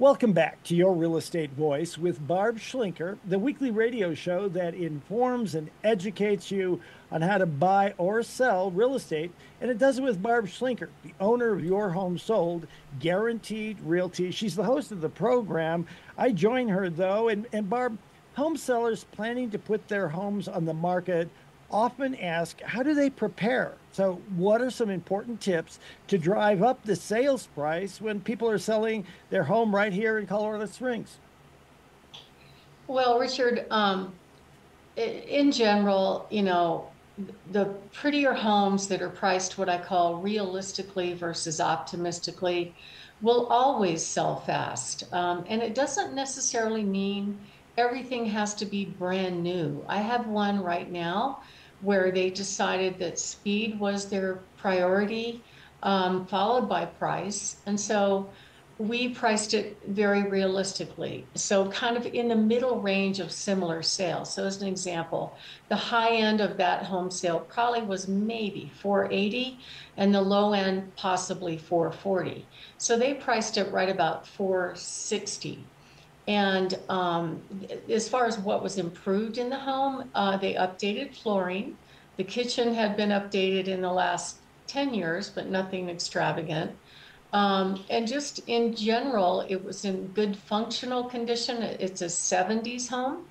Welcome back to Your Real Estate Voice with Barb Schlinker, the weekly radio show that informs and educates you on how to buy or sell real estate. And it does it with Barb Schlinker, the owner of Your Home Sold, Guaranteed Realty. She's the host of the program. I join her, though. And, and Barb, home sellers planning to put their homes on the market often ask, how do they prepare? So, what are some important tips to drive up the sales price when people are selling their home right here in Colorado Springs? Well, Richard, um, in general, you know, the prettier homes that are priced what I call realistically versus optimistically will always sell fast. Um, and it doesn't necessarily mean everything has to be brand new. I have one right now where they decided that speed was their priority, um, followed by price. And so we priced it very realistically. So, kind of in the middle range of similar sales. So, as an example, the high end of that home sale probably was maybe 480 and the low end possibly 440. So, they priced it right about 460. And um, as far as what was improved in the home, uh, they updated flooring. The kitchen had been updated in the last 10 years, but nothing extravagant. Um, and just in general, it was in good functional condition. It's a 70s home,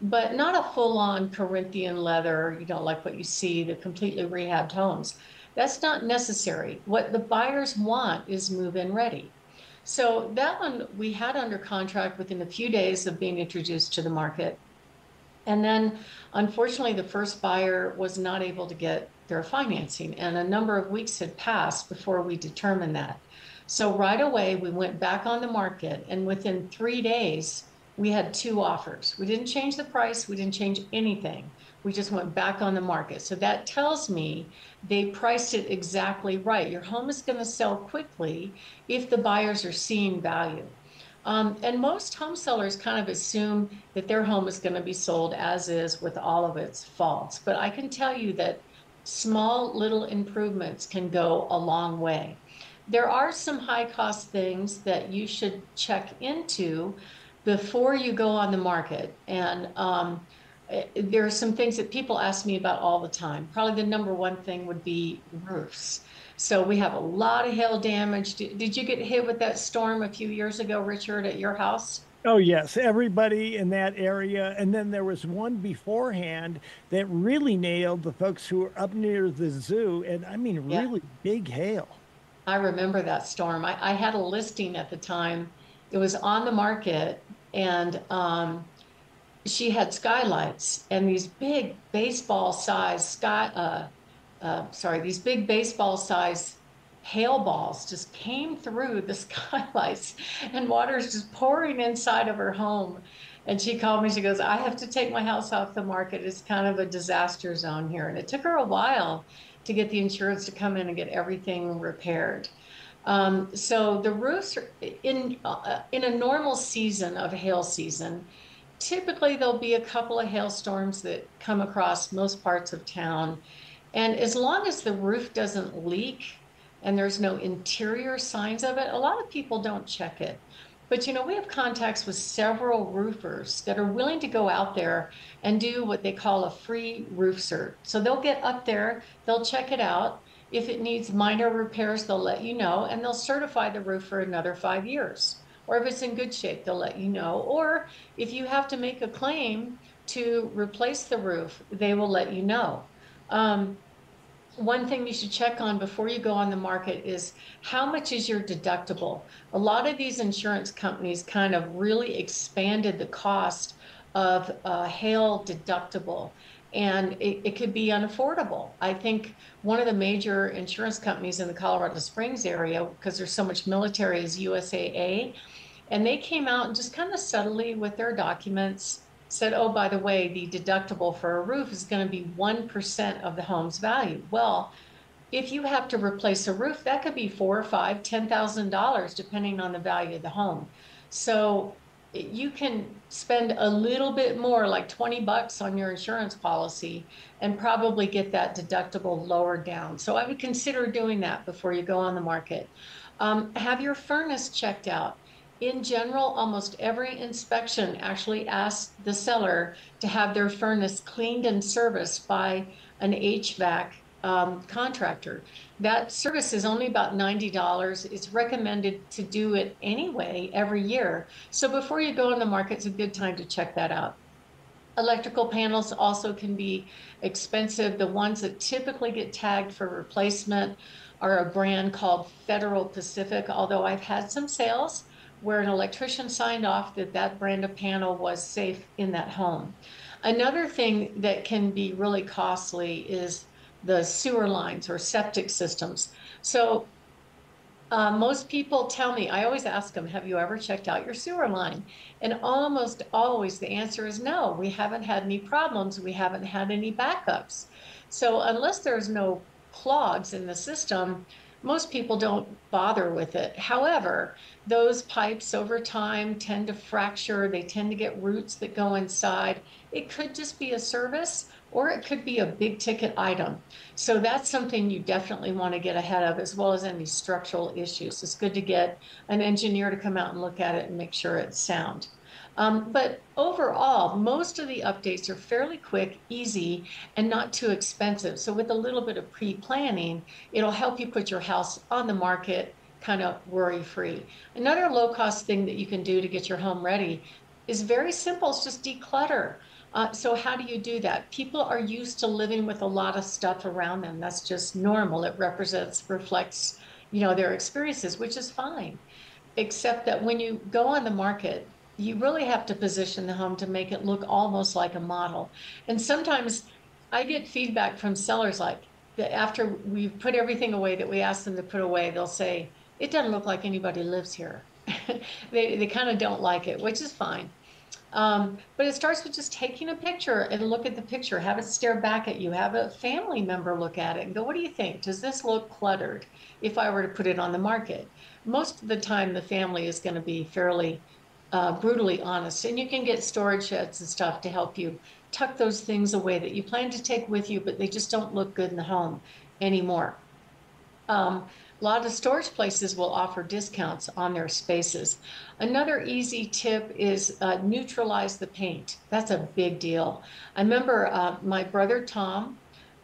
but not a full on Corinthian leather, you know, like what you see, the completely rehabbed homes. That's not necessary. What the buyers want is move in ready. So that one we had under contract within a few days of being introduced to the market. And then unfortunately, the first buyer was not able to get their financing, and a number of weeks had passed before we determined that. So right away, we went back on the market, and within three days, we had two offers. We didn't change the price, we didn't change anything. We just went back on the market. So that tells me they priced it exactly right. Your home is going to sell quickly if the buyers are seeing value. Um, and most home sellers kind of assume that their home is going to be sold as is with all of its faults. But I can tell you that small little improvements can go a long way there are some high cost things that you should check into before you go on the market. And um, there are some things that people ask me about all the time. Probably the number one thing would be roofs. So we have a lot of hail damage. Did, did you get hit with that storm a few years ago, Richard, at your house? Oh, yes, everybody in that area. And then there was one beforehand that really nailed the folks who were up near the zoo. And I mean, really yeah. big hail. I remember that storm. I, I had a listing at the time. It was on the market, and um, she had skylights and these big baseball size sky. Uh, uh, sorry, these big baseball size hail balls just came through the skylights, and water is just pouring inside of her home. And she called me. She goes, "I have to take my house off the market. It's kind of a disaster zone here." And it took her a while to get the insurance to come in and get everything repaired. Um, so the roofs in uh, in a normal season of hail season, typically there'll be a couple of hailstorms that come across most parts of town, and as long as the roof doesn't leak and there's no interior signs of it, a lot of people don't check it. But you know, we have contacts with several roofers that are willing to go out there and do what they call a free roof cert. So they'll get up there, they'll check it out. If it needs minor repairs, they'll let you know and they'll certify the roof for another five years. Or if it's in good shape, they'll let you know. Or if you have to make a claim to replace the roof, they will let you know. Um, one thing you should check on before you go on the market is how much is your deductible? A lot of these insurance companies kind of really expanded the cost of a hail deductible and it, it could be unaffordable. I think one of the major insurance companies in the Colorado Springs area, because there's so much military, is USAA. And they came out and just kind of subtly with their documents said, oh, by the way, the deductible for a roof is going to be 1% of the home's value. Well, if you have to replace a roof, that could be four or five, ten thousand dollars, depending on the value of the home. So you can spend a little bit more, like 20 bucks on your insurance policy, and probably get that deductible lower down. So I would consider doing that before you go on the market. Um, have your furnace checked out in general, almost every inspection actually asks the seller to have their furnace cleaned and serviced by an HVAC um, contractor. That service is only about $90. It's recommended to do it anyway every year. So before you go on the market, it's a good time to check that out. Electrical panels also can be expensive. The ones that typically get tagged for replacement are a brand called Federal Pacific, although I've had some sales where an electrician signed off that that brand of panel was safe in that home. Another thing that can be really costly is the sewer lines or septic systems. So uh, most people tell me, I always ask them, have you ever checked out your sewer line? And almost always the answer is no, we haven't had any problems. We haven't had any backups. So unless there's no clogs in the system, most people don't bother with it. However, those pipes over time tend to fracture, they tend to get roots that go inside. It could just be a service or it could be a big ticket item. So that's something you definitely want to get ahead of, as well as any structural issues. It's good to get an engineer to come out and look at it and make sure it's sound. Um, but overall, most of the updates are fairly quick, easy, and not too expensive. So with a little bit of pre-planning, it'll help you put your house on the market kind of worry-free. Another low-cost thing that you can do to get your home ready is very simple. It's just declutter. Uh, so how do you do that? People are used to living with a lot of stuff around them. That's just normal. It represents, reflects, you know, their experiences, which is fine. Except that when you go on the market, you really have to position the home to make it look almost like a model. And sometimes I get feedback from sellers like that after we've put everything away that we ask them to put away, they'll say, it doesn't look like anybody lives here. they, they kind of don't like it, which is fine. Um, but it starts with just taking a picture and look at the picture, have it stare back at you, have a family member look at it and go, what do you think? Does this look cluttered if I were to put it on the market? Most of the time, the family is going to be fairly uh, brutally honest, and you can get storage sheds and stuff to help you tuck those things away that you plan to take with you, but they just don't look good in the home anymore. Um, a lot of storage places will offer discounts on their spaces. Another easy tip is uh, neutralize the paint. That's a big deal. I remember uh, my brother Tom,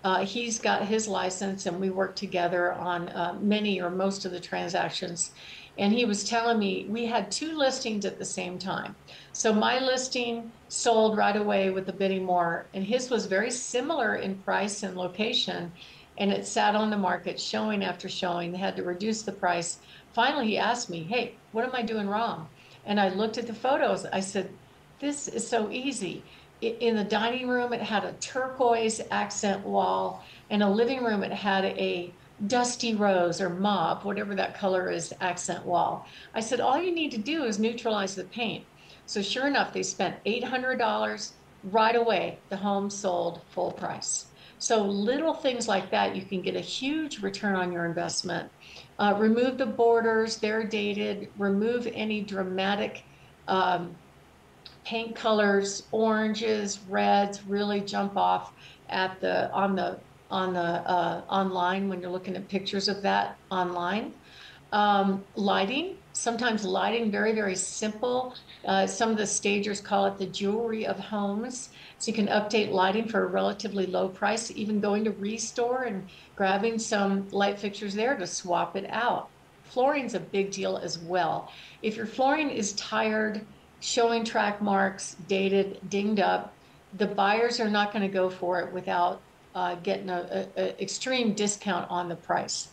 uh, he's got his license and we work together on uh, many or most of the transactions. And he was telling me we had two listings at the same time. So my listing sold right away with the bidding more, and his was very similar in price and location and it sat on the market showing after showing. They had to reduce the price. Finally, he asked me, Hey, what am I doing wrong? And I looked at the photos. I said, This is so easy. In the dining room, it had a turquoise accent wall. In a living room, it had a dusty rose or mauve, whatever that color is, accent wall. I said, All you need to do is neutralize the paint. So, sure enough, they spent $800 right away. The home sold full price. So little things like that, you can get a huge return on your investment. Uh, remove the borders, they're dated. Remove any dramatic um, paint colors, oranges, reds really jump off at the on the on the uh, online when you're looking at pictures of that online. Um, lighting, sometimes lighting, very, very simple. Uh, some of the stagers call it the jewelry of homes. So you can update lighting for a relatively low price, even going to Restore and grabbing some light fixtures there to swap it out. Flooring's a big deal as well. If your flooring is tired, showing track marks, dated, dinged up, the buyers are not going to go for it without uh, getting an extreme discount on the price.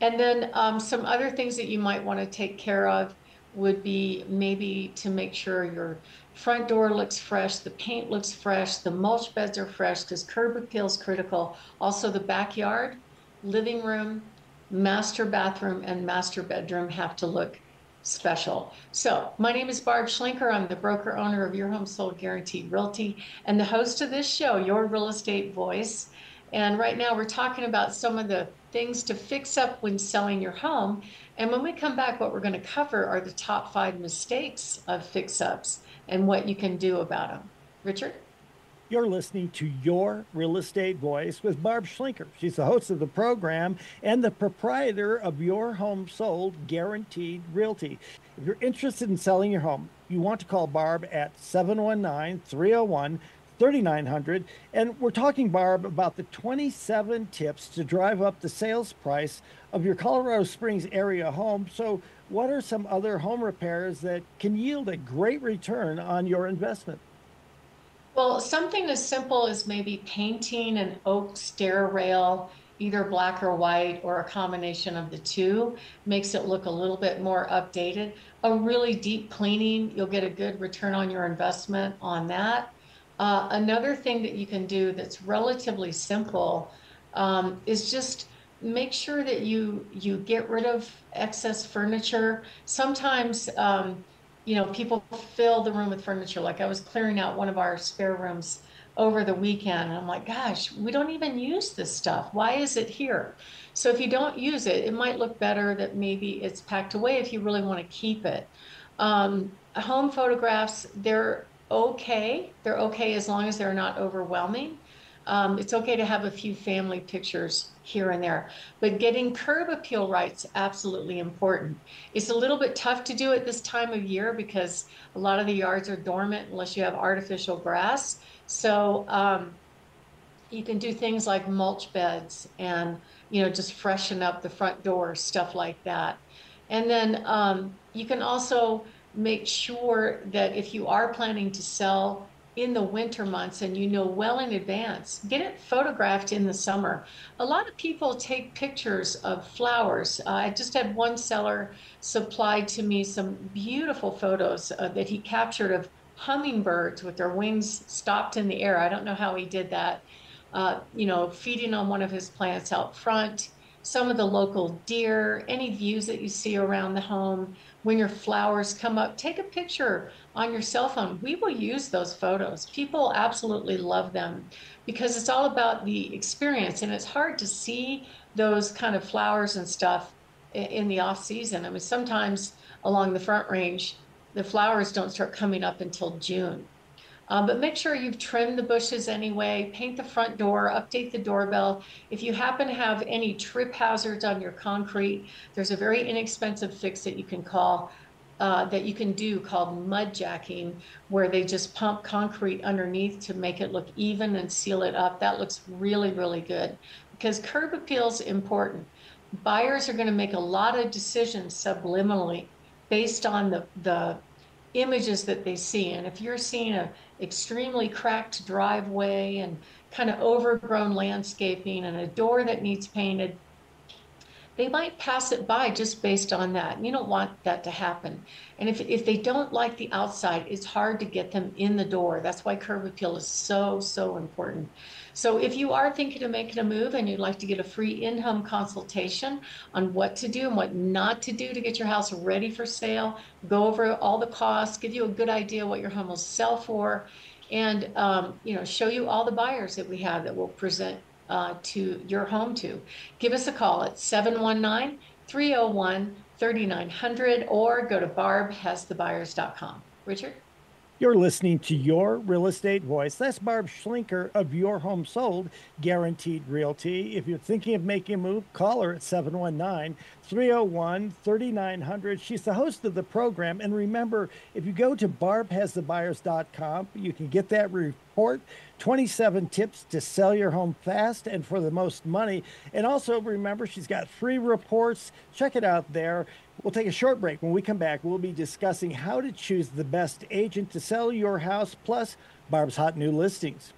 And then um, some other things that you might want to take care of would be maybe to make sure your front door looks fresh, the paint looks fresh, the mulch beds are fresh because curb appeal is critical. Also, the backyard, living room, master bathroom, and master bedroom have to look special. So, my name is Barb Schlinker. I'm the broker owner of Your Home Sold Guaranteed Realty and the host of this show, Your Real Estate Voice. And right now, we're talking about some of the things to fix up when selling your home. And when we come back, what we're going to cover are the top five mistakes of fix ups and what you can do about them. Richard? You're listening to Your Real Estate Voice with Barb Schlinker. She's the host of the program and the proprietor of Your Home Sold Guaranteed Realty. If you're interested in selling your home, you want to call Barb at 719 301 3900. And we're talking, Barb, about the 27 tips to drive up the sales price of your Colorado Springs area home. So, what are some other home repairs that can yield a great return on your investment? Well, something as simple as maybe painting an oak stair rail, either black or white, or a combination of the two, makes it look a little bit more updated. A really deep cleaning, you'll get a good return on your investment on that. Uh, another thing that you can do that's relatively simple um, is just make sure that you you get rid of excess furniture. Sometimes um, you know, people fill the room with furniture. Like I was clearing out one of our spare rooms over the weekend, and I'm like, gosh, we don't even use this stuff. Why is it here? So if you don't use it, it might look better that maybe it's packed away if you really want to keep it. Um, home photographs, they're okay. They're okay as long as they're not overwhelming. Um, it's okay to have a few family pictures here and there, but getting curb appeal right's absolutely important. It's a little bit tough to do at this time of year because a lot of the yards are dormant unless you have artificial grass. So um, you can do things like mulch beds and you know just freshen up the front door, stuff like that. And then um, you can also make sure that if you are planning to sell in the winter months and you know well in advance, get it photographed in the summer. A lot of people take pictures of flowers. Uh, I just had one seller supply to me some beautiful photos uh, that he captured of hummingbirds with their wings stopped in the air. I don't know how he did that. Uh, you know, feeding on one of his plants out front, some of the local deer, any views that you see around the home when your flowers come up, take a picture on your cell phone. We will use those photos. People absolutely love them because it's all about the experience and it's hard to see those kind of flowers and stuff in the off season. I mean, sometimes along the front range, the flowers don't start coming up until June. Um, but make sure you've trimmed the bushes anyway, paint the front door, update the doorbell. If you happen to have any trip hazards on your concrete, there's a very inexpensive fix that you can call. Uh, that you can do called mud jacking, where they just pump concrete underneath to make it look even and seal it up. That looks really, really good because curb appeal is important. Buyers are going to make a lot of decisions subliminally based on the, the images that they see. And if you're seeing a extremely cracked driveway and kind of overgrown landscaping and a door that needs painted, they might pass it by just based on that. You don't want that to happen. And if, if they don't like the outside, it's hard to get them in the door. That's why curb appeal is so, so important. So if you are thinking of making a move and you'd like to get a free in-home consultation on what to do and what not to do to get your house ready for sale, go over all the costs, give you a good idea what your home will sell for, and um, you know show you all the buyers that we have that will present uh, to your home to. Give us a call at 719 301 3900 or go to barbhasthebuyers.com. Richard? You're listening to Your Real Estate Voice. That's Barb Schlinker of Your Home Sold Guaranteed Realty. If you're thinking of making a move, call her at 719 301 3900. She's the host of the program. And remember, if you go to barbhasthebuyers.com, you can get that report 27 tips to sell your home fast and for the most money. And also remember, she's got free reports. Check it out there. We'll take a short break. When we come back, we'll be discussing how to choose the best agent to sell your house, plus Barb's hot new listings.